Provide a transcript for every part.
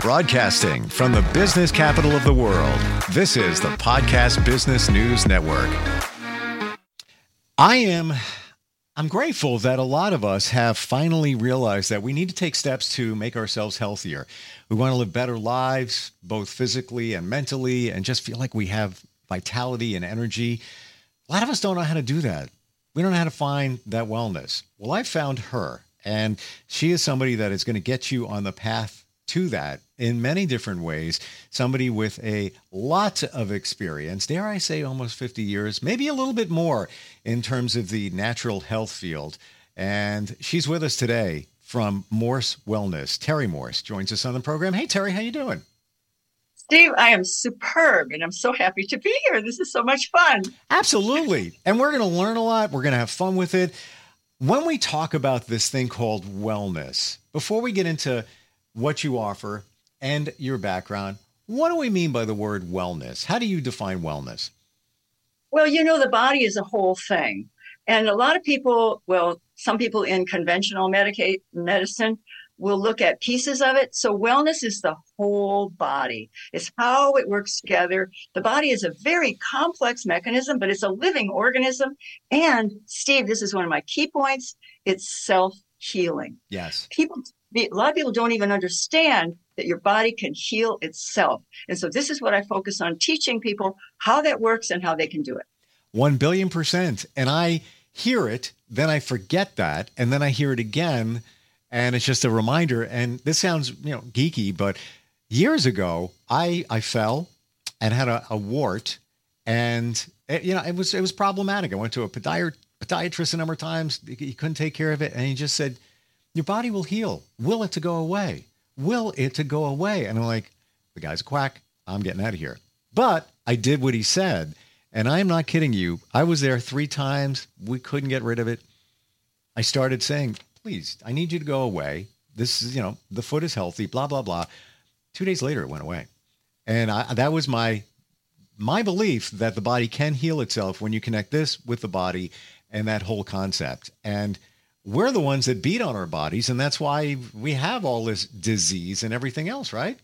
Broadcasting from the business capital of the world, this is the Podcast Business News Network. I am I'm grateful that a lot of us have finally realized that we need to take steps to make ourselves healthier. We want to live better lives, both physically and mentally, and just feel like we have vitality and energy. A lot of us don't know how to do that. We don't know how to find that wellness. Well, I found her, and she is somebody that is going to get you on the path to that in many different ways. Somebody with a lot of experience, dare I say almost 50 years, maybe a little bit more in terms of the natural health field. And she's with us today from Morse Wellness. Terry Morse joins us on the program. Hey Terry, how you doing? Steve, I am superb and I'm so happy to be here. This is so much fun. Absolutely. And we're going to learn a lot. We're going to have fun with it. When we talk about this thing called wellness, before we get into what you offer and your background. What do we mean by the word wellness? How do you define wellness? Well, you know, the body is a whole thing. And a lot of people, well, some people in conventional medicate medicine will look at pieces of it. So wellness is the whole body. It's how it works together. The body is a very complex mechanism, but it's a living organism. And Steve, this is one of my key points. It's self healing. Yes. People a lot of people don't even understand that your body can heal itself. And so this is what I focus on teaching people how that works and how they can do it. 1 billion percent. And I hear it, then I forget that, and then I hear it again. And it's just a reminder. And this sounds, you know, geeky, but years ago, I, I fell and had a, a wart and it, you know, it was, it was problematic. I went to a podiatrist a number of times. He couldn't take care of it. And he just said, your body will heal. Will it to go away? Will it to go away? And I'm like, the guy's a quack. I'm getting out of here. But I did what he said. And I'm not kidding you. I was there three times. We couldn't get rid of it. I started saying, please, I need you to go away. This is, you know, the foot is healthy, blah, blah, blah. Two days later, it went away. And I, that was my my belief that the body can heal itself when you connect this with the body and that whole concept. And we're the ones that beat on our bodies, and that's why we have all this disease and everything else, right?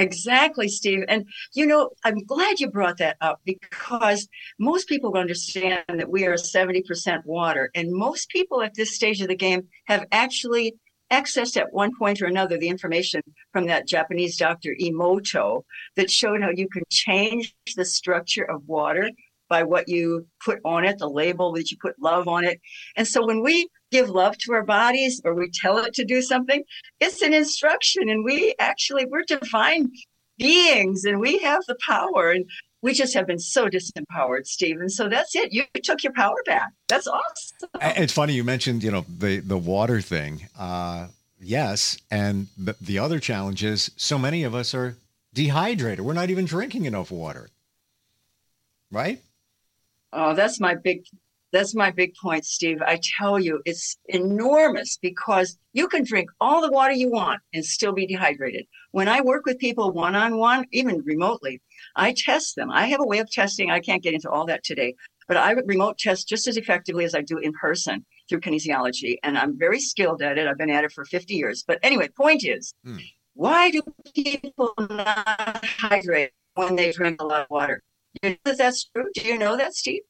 Exactly, Steve. And you know, I'm glad you brought that up because most people understand that we are 70% water. And most people at this stage of the game have actually accessed at one point or another the information from that Japanese doctor Emoto that showed how you can change the structure of water by what you put on it, the label that you put love on it. And so when we give love to our bodies or we tell it to do something, it's an instruction. And we actually, we're divine beings and we have the power. And we just have been so disempowered, Stephen. So that's it. You took your power back. That's awesome. It's funny you mentioned, you know, the the water thing. Uh, yes, and the, the other challenge is so many of us are dehydrated. We're not even drinking enough water, right? Oh, that's my big that's my big point, Steve. I tell you, it's enormous because you can drink all the water you want and still be dehydrated. When I work with people one on one, even remotely, I test them. I have a way of testing. I can't get into all that today, but I remote test just as effectively as I do in person through kinesiology. And I'm very skilled at it. I've been at it for 50 years. But anyway, point is, hmm. why do people not hydrate when they drink a lot of water? You know that's true? Do you know that, Steve?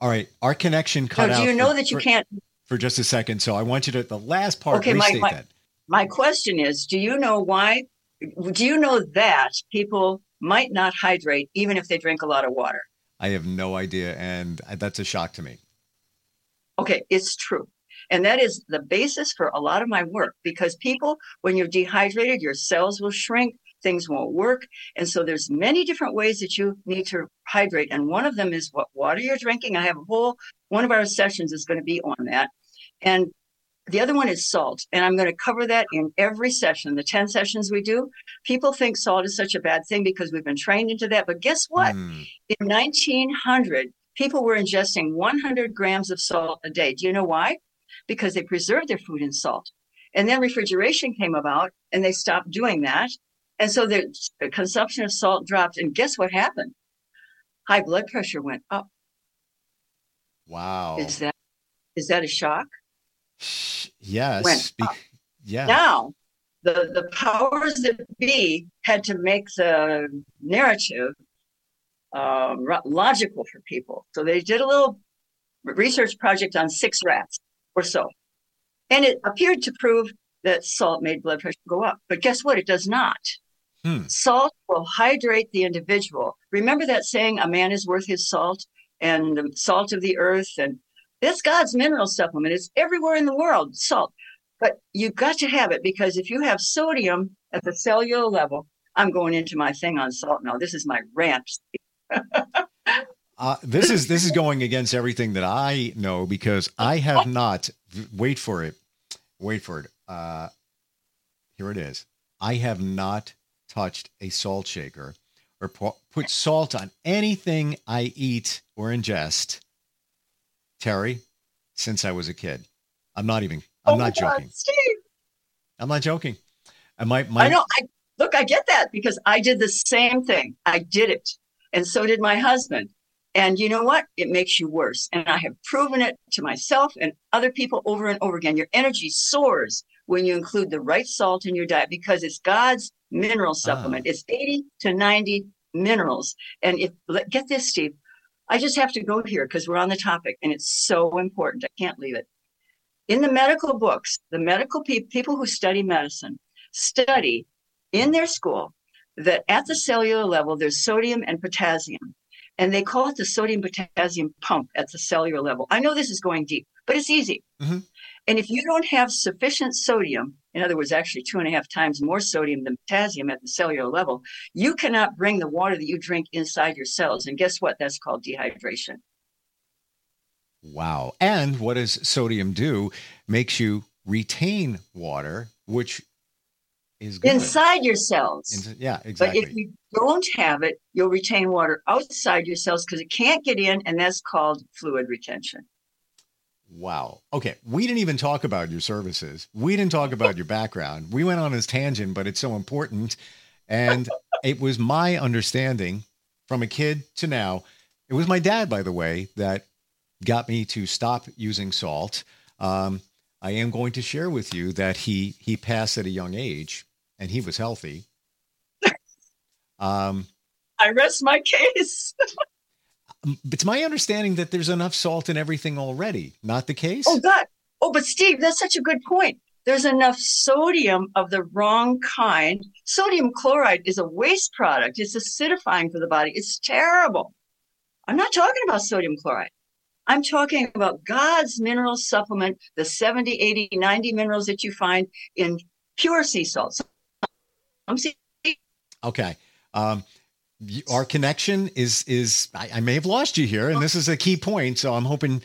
All right, our connection cut no, out. Do you know for, that you for, can't? For just a second, so I want you to the last part. Okay, my, my, my question is: Do you know why? Do you know that people might not hydrate even if they drink a lot of water? I have no idea, and that's a shock to me. Okay, it's true. And that is the basis for a lot of my work because people, when you're dehydrated, your cells will shrink, things won't work. And so there's many different ways that you need to hydrate. And one of them is what water you're drinking. I have a whole one of our sessions is going to be on that. And the other one is salt. And I'm going to cover that in every session, the 10 sessions we do. People think salt is such a bad thing because we've been trained into that. But guess what? Mm. In 1900, people were ingesting 100 grams of salt a day. Do you know why? Because they preserved their food in salt. And then refrigeration came about and they stopped doing that. And so the consumption of salt dropped. And guess what happened? High blood pressure went up. Wow. Is that Is that a shock? Yes. Be- yeah. Now, the, the powers that be had to make the narrative um, logical for people. So they did a little research project on six rats or so. And it appeared to prove that salt made blood pressure go up. But guess what? It does not. Hmm. Salt will hydrate the individual. Remember that saying, a man is worth his salt and the salt of the earth. And it's God's mineral supplement. It's everywhere in the world, salt. But you've got to have it because if you have sodium at the cellular level, I'm going into my thing on salt now. This is my rant. uh, this is this is going against everything that I know because I have not. Wait for it. Wait for it. Uh, here it is. I have not touched a salt shaker or put salt on anything I eat or ingest, Terry, since I was a kid. I'm not even. I'm oh not joking. God, Steve. I'm not joking. And my, my I know. I look. I get that because I did the same thing. I did it, and so did my husband. And you know what? It makes you worse. And I have proven it to myself and other people over and over again. Your energy soars when you include the right salt in your diet because it's God's mineral ah. supplement. Oh. It's 80 to 90 minerals. And if get this, Steve, I just have to go here because we're on the topic and it's so important. I can't leave it. In the medical books, the medical pe- people who study medicine study in their school that at the cellular level, there's sodium and potassium. And they call it the sodium potassium pump at the cellular level. I know this is going deep, but it's easy. Mm-hmm. And if you don't have sufficient sodium, in other words, actually two and a half times more sodium than potassium at the cellular level, you cannot bring the water that you drink inside your cells. And guess what? That's called dehydration. Wow. And what does sodium do? Makes you retain water, which is good. inside your cells. In, yeah, exactly. But if you don't have it, you'll retain water outside your cells because it can't get in, and that's called fluid retention. Wow. Okay. We didn't even talk about your services. We didn't talk about your background. We went on this tangent, but it's so important. And it was my understanding from a kid to now. It was my dad, by the way, that got me to stop using salt. Um, I am going to share with you that he he passed at a young age, and he was healthy. Um, I rest my case. it's my understanding that there's enough salt in everything already. Not the case? Oh, God. Oh, but Steve, that's such a good point. There's enough sodium of the wrong kind. Sodium chloride is a waste product. It's acidifying for the body. It's terrible. I'm not talking about sodium chloride. I'm talking about God's mineral supplement, the 70, 80, 90 minerals that you find in pure sea salt. I'm sea- okay. Um, our connection is is I, I, may have lost you here, and this is a key point. So I'm hoping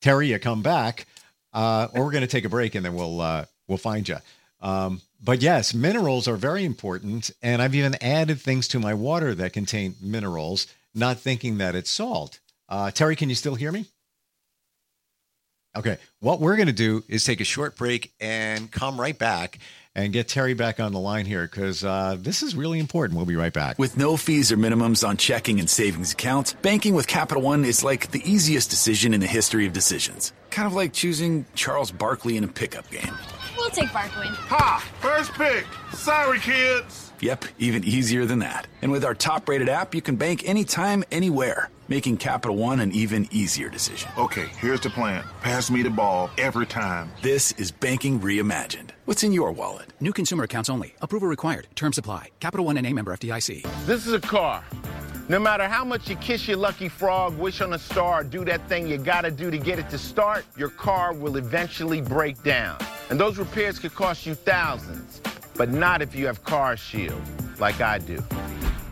Terry you come back, uh, or we're going to take a break and then we'll uh, we'll find you. Um, but yes, minerals are very important, and I've even added things to my water that contain minerals, not thinking that it's salt. Uh, Terry, can you still hear me? Okay, what we're going to do is take a short break and come right back and get Terry back on the line here because uh, this is really important. We'll be right back. With no fees or minimums on checking and savings accounts, banking with Capital One is like the easiest decision in the history of decisions. Kind of like choosing Charles Barkley in a pickup game. We'll take Barkley. Ha! First pick. Sorry, kids. Yep, even easier than that. And with our top rated app, you can bank anytime, anywhere, making Capital One an even easier decision. Okay, here's the plan pass me the ball every time. This is banking reimagined. What's in your wallet? New consumer accounts only. Approval required. Term supply. Capital One and a member FDIC. This is a car. No matter how much you kiss your lucky frog, wish on a star, do that thing you gotta do to get it to start, your car will eventually break down. And those repairs could cost you thousands, but not if you have CarShield, like I do.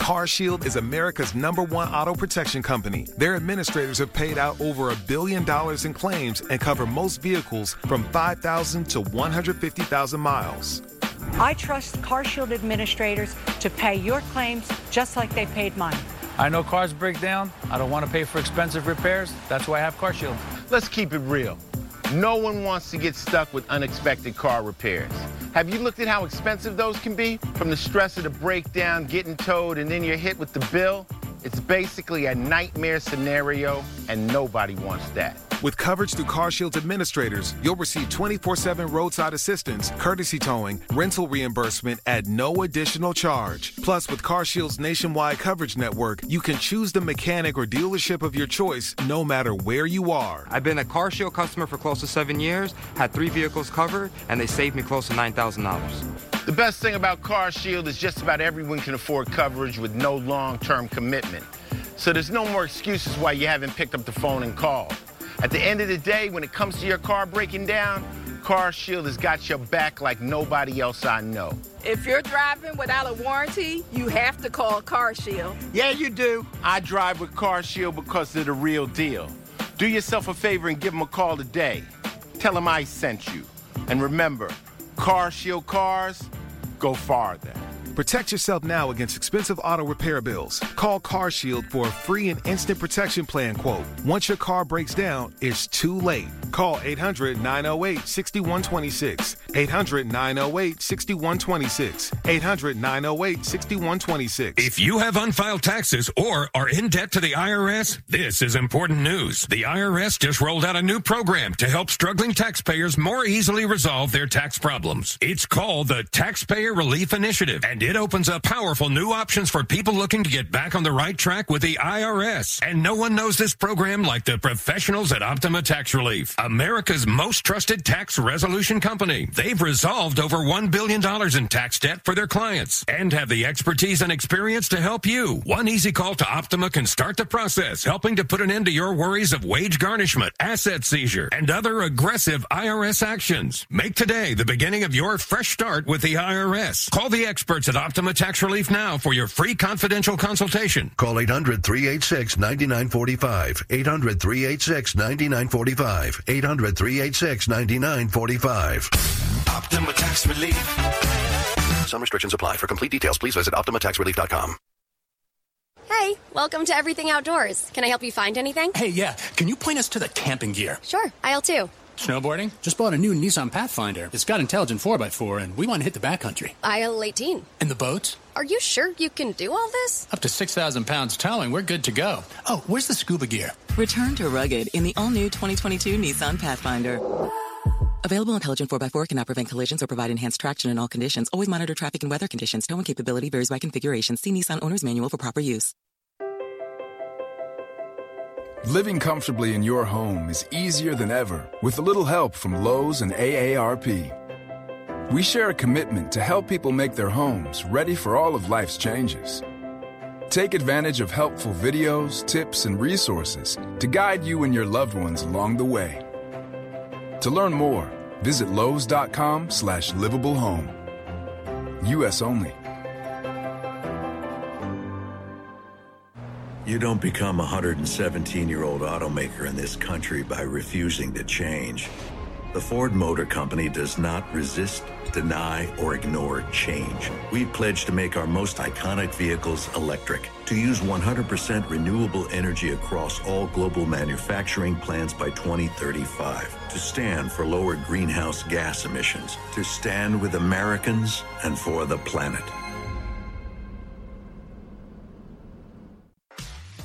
CarShield is America's number one auto protection company. Their administrators have paid out over a billion dollars in claims and cover most vehicles from 5,000 to 150,000 miles. I trust CarShield administrators to pay your claims just like they paid mine. I know cars break down. I don't want to pay for expensive repairs. That's why I have CarShield. Let's keep it real. No one wants to get stuck with unexpected car repairs. Have you looked at how expensive those can be? From the stress of the breakdown, getting towed, and then you're hit with the bill? It's basically a nightmare scenario, and nobody wants that. With coverage through CarShield's administrators, you'll receive 24 7 roadside assistance, courtesy towing, rental reimbursement at no additional charge. Plus, with CarShield's nationwide coverage network, you can choose the mechanic or dealership of your choice no matter where you are. I've been a CarShield customer for close to seven years, had three vehicles covered, and they saved me close to $9,000. The best thing about CarShield is just about everyone can afford coverage with no long-term commitment. So there's no more excuses why you haven't picked up the phone and called. At the end of the day, when it comes to your car breaking down, CarShield has got your back like nobody else I know. If you're driving without a warranty, you have to call CarShield. Yeah, you do. I drive with CarShield because they're the real deal. Do yourself a favor and give them a call today. Tell them I sent you. And remember, CarShield cars go farther. Protect yourself now against expensive auto repair bills. Call CarShield for a free and instant protection plan quote. Once your car breaks down, it's too late. Call 800 908 6126. 800 908 6126. 800 908 6126. If you have unfiled taxes or are in debt to the IRS, this is important news. The IRS just rolled out a new program to help struggling taxpayers more easily resolve their tax problems. It's called the Taxpayer Relief Initiative, and it opens up powerful new options for people looking to get back on the right track with the IRS. And no one knows this program like the professionals at Optima Tax Relief, America's most trusted tax resolution company. They've resolved over $1 billion in tax debt for their clients and have the expertise and experience to help you. One easy call to Optima can start the process, helping to put an end to your worries of wage garnishment, asset seizure, and other aggressive IRS actions. Make today the beginning of your fresh start with the IRS. Call the experts at Optima Tax Relief now for your free confidential consultation. Call 800 386 9945. 800 386 9945. 800 386 9945. Optima Tax Relief. Some restrictions apply. For complete details, please visit OptimaTaxRelief.com. Hey, welcome to Everything Outdoors. Can I help you find anything? Hey, yeah. Can you point us to the camping gear? Sure, aisle two. Snowboarding? Just bought a new Nissan Pathfinder. It's got intelligent 4x4, and we want to hit the backcountry. Aisle 18. And the boats? Are you sure you can do all this? Up to 6,000 pounds towing, we're good to go. Oh, where's the scuba gear? Return to rugged in the all-new 2022 Nissan Pathfinder. Available intelligent 4x4 cannot prevent collisions or provide enhanced traction in all conditions. Always monitor traffic and weather conditions. Towing capability varies by configuration. See Nissan Owner's Manual for proper use. Living comfortably in your home is easier than ever with a little help from Lowe's and AARP. We share a commitment to help people make their homes ready for all of life's changes. Take advantage of helpful videos, tips, and resources to guide you and your loved ones along the way. To learn more, visit lowes.com slash. U.S. only. You don't become a 117 year old automaker in this country by refusing to change. The Ford Motor Company does not resist, deny, or ignore change. We pledge to make our most iconic vehicles electric, to use 100% renewable energy across all global manufacturing plants by 2035, to stand for lower greenhouse gas emissions, to stand with Americans and for the planet.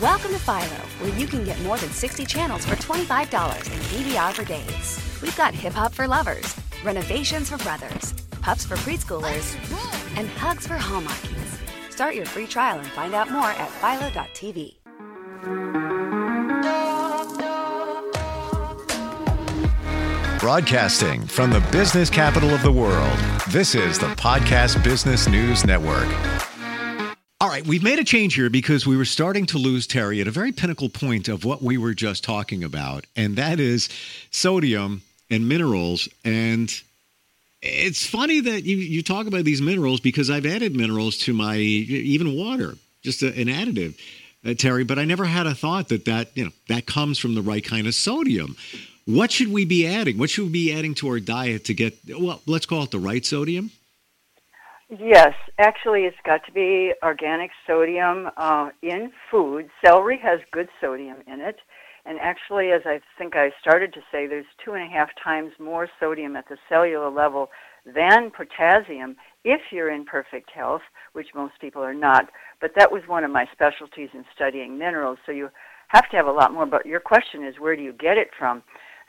Welcome to Philo, where you can get more than 60 channels for $25 and DVR for days. We've got hip hop for lovers, renovations for brothers, pups for preschoolers, and hugs for hallmarkies. Start your free trial and find out more at philo.tv. Broadcasting from the business capital of the world, this is the Podcast Business News Network. Right, we've made a change here because we were starting to lose Terry at a very pinnacle point of what we were just talking about, and that is sodium and minerals. And it's funny that you, you talk about these minerals because I've added minerals to my even water, just a, an additive. uh, Terry, but I never had a thought that that you know that comes from the right kind of sodium. What should we be adding? What should we be adding to our diet to get well? Let's call it the right sodium. Yes, actually, it's got to be organic sodium uh, in food. Celery has good sodium in it. And actually, as I think I started to say, there's two and a half times more sodium at the cellular level than potassium if you're in perfect health, which most people are not. But that was one of my specialties in studying minerals. So you have to have a lot more. But your question is, where do you get it from?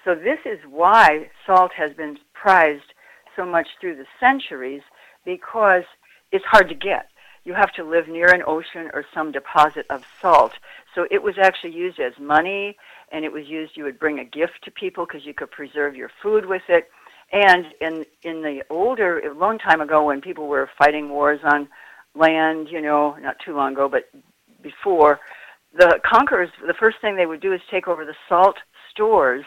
So this is why salt has been prized so much through the centuries because it's hard to get. You have to live near an ocean or some deposit of salt. So it was actually used as money, and it was used. You would bring a gift to people because you could preserve your food with it. And in in the older, a long time ago, when people were fighting wars on land, you know, not too long ago, but before, the conquerors, the first thing they would do is take over the salt stores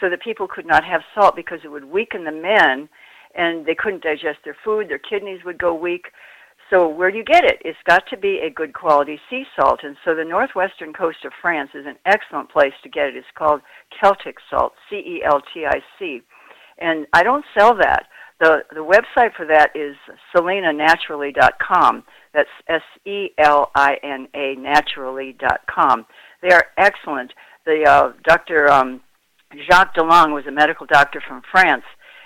so that people could not have salt because it would weaken the men and they couldn't digest their food, their kidneys would go weak. So where do you get it? It's got to be a good quality sea salt. And so the northwestern coast of France is an excellent place to get it. It's called Celtic salt, C-E-L-T-I-C. And I don't sell that. The, the website for that is selina.naturally.com. That's S-E-L-I-N-A naturally.com. They are excellent. The uh, Dr. Um, Jacques Delangre was a medical doctor from France,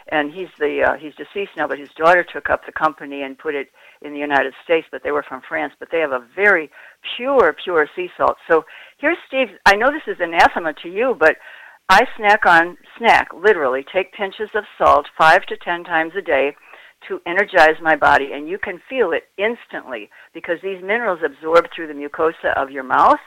and he's the uh, he's deceased now, but his daughter took up the company and put it in the United States. But they were from France, but they have a very pure, pure sea salt. So here's Steve. I know this is anathema to you, but I snack on snack literally take pinches of salt five to ten times a day to energize my body, and you can feel it instantly because these minerals absorb through the mucosa of your mouth.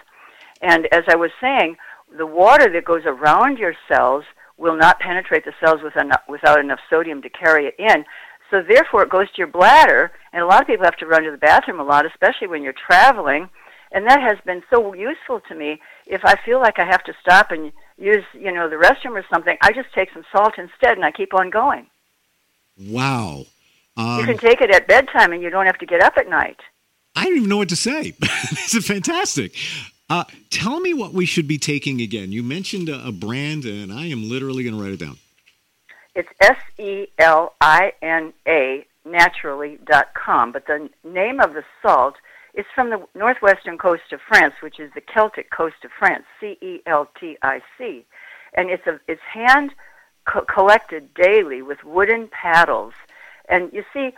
And as I was saying, the water that goes around your cells will not penetrate the cells with enough, without enough sodium to carry it in. So therefore, it goes to your bladder, and a lot of people have to run to the bathroom a lot, especially when you're traveling. And that has been so useful to me. If I feel like I have to stop and use, you know, the restroom or something, I just take some salt instead, and I keep on going. Wow. Um, you can take it at bedtime, and you don't have to get up at night. I don't even know what to say. this is fantastic. Uh, tell me what we should be taking again. You mentioned a, a brand, and I am literally going to write it down. It's S E L I N A naturally.com, but the name of the salt is from the northwestern coast of France, which is the Celtic coast of France, C E L T I C. And it's, a, it's hand co- collected daily with wooden paddles. And you see,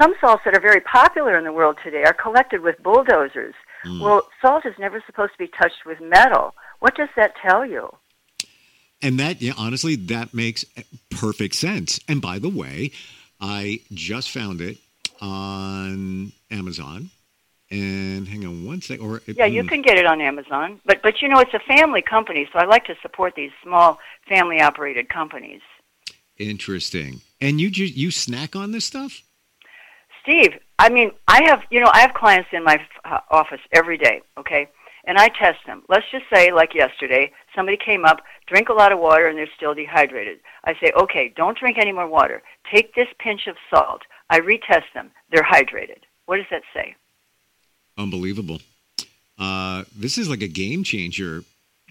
some salts that are very popular in the world today are collected with bulldozers. Mm. Well, salt is never supposed to be touched with metal. What does that tell you? And that, yeah, honestly, that makes perfect sense. And by the way, I just found it on Amazon. And hang on one second. Or yeah, you mm. can get it on Amazon, but but you know it's a family company, so I like to support these small family operated companies. Interesting. And you you snack on this stuff? Steve, I mean, I have, you know, I have clients in my uh, office every day, okay? And I test them. Let's just say, like yesterday, somebody came up, drink a lot of water, and they're still dehydrated. I say, okay, don't drink any more water. Take this pinch of salt. I retest them. They're hydrated. What does that say? Unbelievable. Uh, this is like a game changer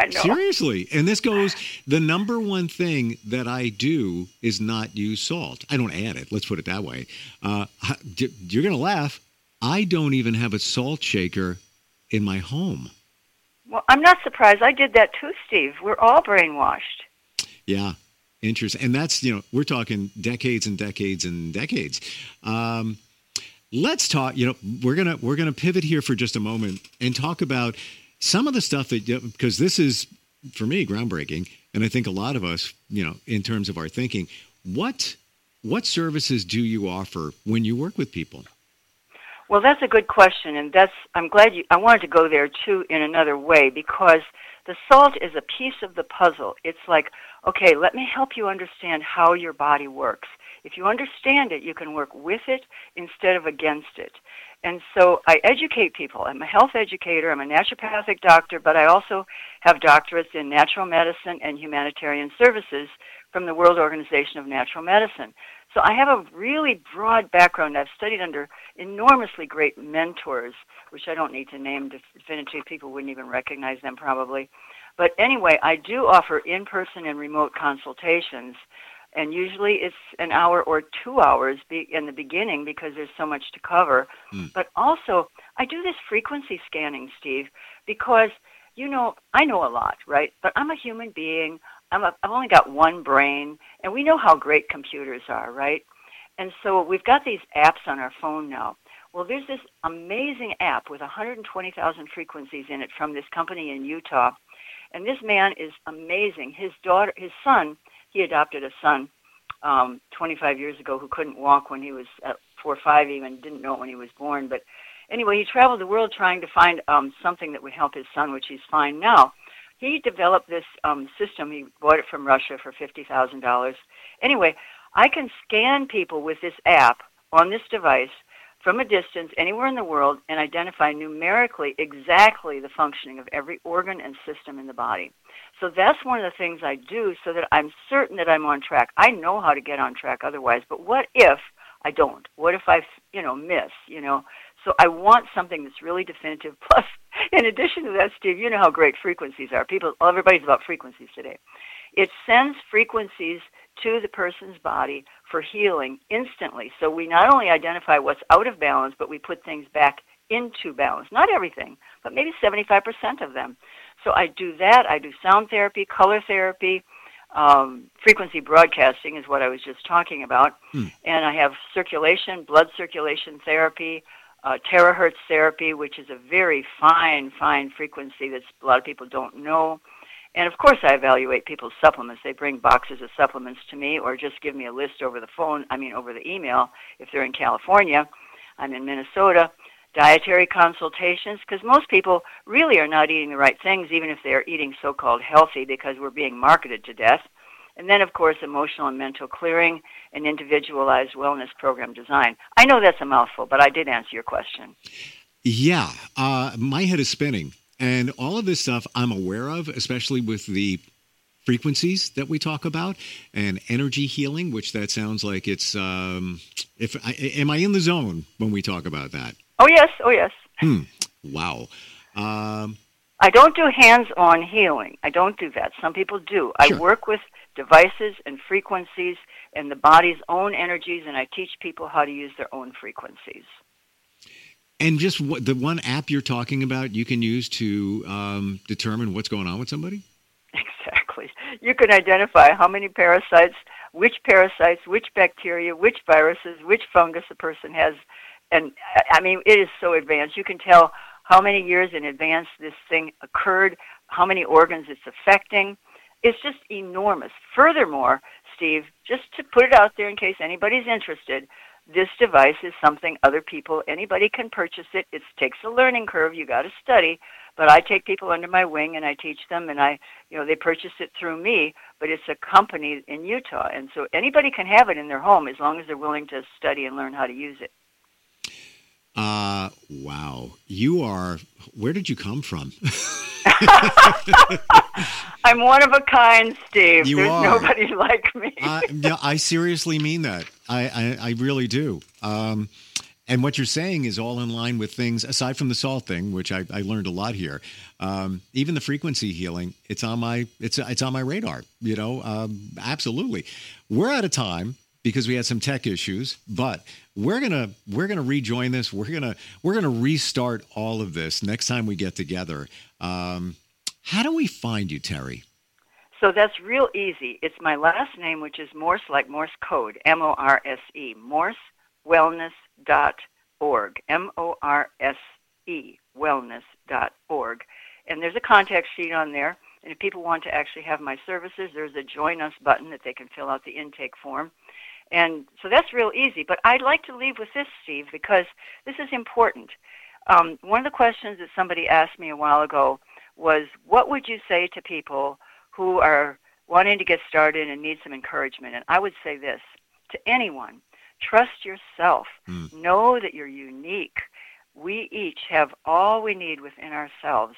I know. Seriously. And this goes the number one thing that I do is not use salt. I don't add it. Let's put it that way. Uh, you're going to laugh. I don't even have a salt shaker in my home. Well, I'm not surprised. I did that too, Steve. We're all brainwashed. Yeah. Interesting. And that's, you know, we're talking decades and decades and decades. Um, let's talk, you know, we're going to we're going to pivot here for just a moment and talk about some of the stuff that because this is for me groundbreaking and i think a lot of us you know in terms of our thinking what what services do you offer when you work with people? Well that's a good question and that's i'm glad you i wanted to go there too in another way because the salt is a piece of the puzzle. It's like okay let me help you understand how your body works. If you understand it you can work with it instead of against it and so I educate people. I'm a health educator, I'm a naturopathic doctor, but I also have doctorates in natural medicine and humanitarian services from the World Organization of Natural Medicine. So I have a really broad background. I've studied under enormously great mentors, which I don't need to name definitively. People wouldn't even recognize them probably. But anyway, I do offer in-person and remote consultations and usually it's an hour or two hours be, in the beginning because there's so much to cover. Mm. But also, I do this frequency scanning, Steve, because you know I know a lot, right? But I'm a human being. I'm a, I've only got one brain, and we know how great computers are, right? And so we've got these apps on our phone now. Well, there's this amazing app with 120,000 frequencies in it from this company in Utah. And this man is amazing. His daughter, his son, he adopted a son um, 25 years ago who couldn't walk when he was at four or five, even didn't know when he was born. But anyway, he traveled the world trying to find um, something that would help his son, which he's fine now. He developed this um, system. He bought it from Russia for fifty thousand dollars. Anyway, I can scan people with this app on this device from a distance anywhere in the world and identify numerically exactly the functioning of every organ and system in the body. So that's one of the things I do so that I'm certain that I'm on track. I know how to get on track otherwise, but what if I don't? What if I, you know, miss, you know? So I want something that's really definitive. Plus, in addition to that, Steve, you know how great frequencies are. People, everybody's about frequencies today. It sends frequencies to the person's body for healing instantly. So we not only identify what's out of balance, but we put things back into balance. Not everything, but maybe 75% of them. So I do that. I do sound therapy, color therapy, um, frequency broadcasting is what I was just talking about. Hmm. And I have circulation, blood circulation therapy, uh, terahertz therapy, which is a very fine, fine frequency that a lot of people don't know. And of course, I evaluate people's supplements. They bring boxes of supplements to me or just give me a list over the phone, I mean, over the email if they're in California. I'm in Minnesota. Dietary consultations, because most people really are not eating the right things, even if they're eating so called healthy, because we're being marketed to death. And then, of course, emotional and mental clearing and individualized wellness program design. I know that's a mouthful, but I did answer your question. Yeah, uh, my head is spinning. And all of this stuff I'm aware of, especially with the frequencies that we talk about and energy healing, which that sounds like it's. Um, if I, am I in the zone when we talk about that? Oh yes, oh yes. Hmm. Wow. Um, I don't do hands-on healing. I don't do that. Some people do. Sure. I work with devices and frequencies and the body's own energies, and I teach people how to use their own frequencies. And just what, the one app you're talking about, you can use to um, determine what's going on with somebody. Exactly. You can identify how many parasites, which parasites, which bacteria, which viruses, which fungus a person has, and I mean it is so advanced. You can tell how many years in advance this thing occurred, how many organs it's affecting. It's just enormous. Furthermore, Steve, just to put it out there in case anybody's interested, this device is something other people, anybody can purchase it. It takes a learning curve. You got to study, but I take people under my wing and I teach them, and I, you know, they purchase it through me. But it's a company in Utah, and so anybody can have it in their home as long as they're willing to study and learn how to use it. Uh, wow. You are, where did you come from? I'm one of a kind, Steve. You There's are. nobody like me. uh, yeah, I seriously mean that. I, I, I really do. Um, and what you're saying is all in line with things aside from the salt thing, which I, I learned a lot here. Um, even the frequency healing, it's on my it's it's on my radar. You know, um, absolutely. We're out of time because we had some tech issues, but we're gonna we're gonna rejoin this. We're gonna we're gonna restart all of this next time we get together. Um, how do we find you, Terry? So that's real easy. It's my last name, which is Morse, like Morse code, M O R S E, morsewellness.org, M O R S E, wellness.org. And there's a contact sheet on there. And if people want to actually have my services, there's a Join Us button that they can fill out the intake form. And so that's real easy. But I'd like to leave with this, Steve, because this is important. Um, one of the questions that somebody asked me a while ago was, what would you say to people who are wanting to get started and need some encouragement? And I would say this to anyone trust yourself. Mm. Know that you're unique. We each have all we need within ourselves.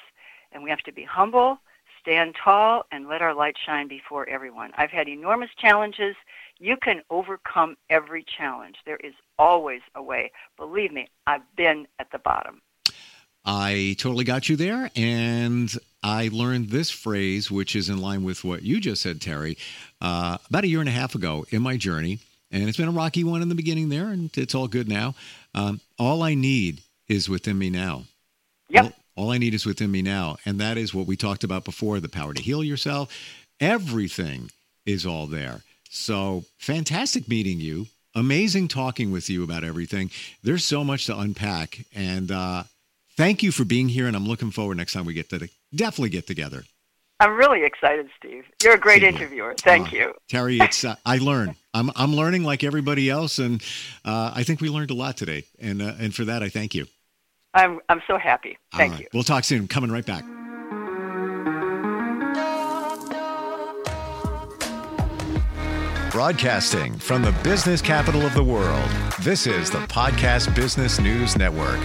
And we have to be humble, stand tall and let our light shine before everyone. I've had enormous challenges. You can overcome every challenge. There is always a way. Believe me, I've been at the bottom. I totally got you there. And I learned this phrase, which is in line with what you just said, Terry, uh, about a year and a half ago in my journey. And it's been a rocky one in the beginning there, and it's all good now. Um, all I need is within me now. Yep. All, all I need is within me now. And that is what we talked about before the power to heal yourself. Everything is all there. So fantastic meeting you. Amazing talking with you about everything. There's so much to unpack. And uh, thank you for being here. And I'm looking forward next time we get to definitely get together. I'm really excited, Steve. You're a great interviewer. Thank Uh, you. Terry, it's uh, I learn. I'm I'm learning like everybody else, and uh, I think we learned a lot today, and uh, and for that I thank you. I'm I'm so happy. Thank right. you. We'll talk soon. Coming right back. Broadcasting from the business capital of the world, this is the Podcast Business News Network.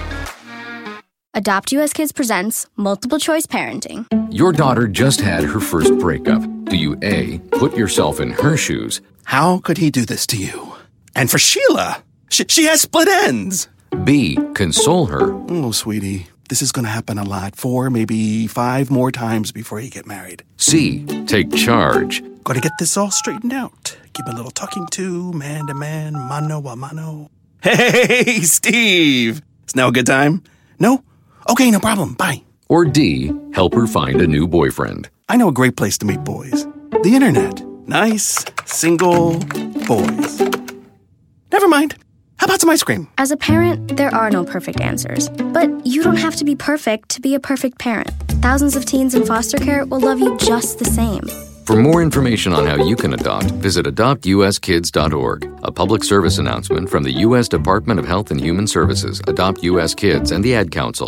Adopt US Kids presents Multiple Choice Parenting. Your daughter just had her first breakup. Do you A, put yourself in her shoes? How could he do this to you? And for Sheila, she, she has split ends. B, console her? Oh, sweetie, this is going to happen a lot. Four, maybe five more times before you get married. C, take charge? Got to get this all straightened out. Give a little talking to, man to man, mano a mano. Hey, Steve! Is now a good time? No? Okay, no problem. Bye. Or D, help her find a new boyfriend? I know a great place to meet boys the internet. Nice, single boys. Never mind. How about some ice cream? As a parent, there are no perfect answers. But you don't have to be perfect to be a perfect parent. Thousands of teens in foster care will love you just the same. For more information on how you can adopt, visit adoptuskids.org. A public service announcement from the U.S. Department of Health and Human Services, Adopt U.S. Kids, and the Ad Council.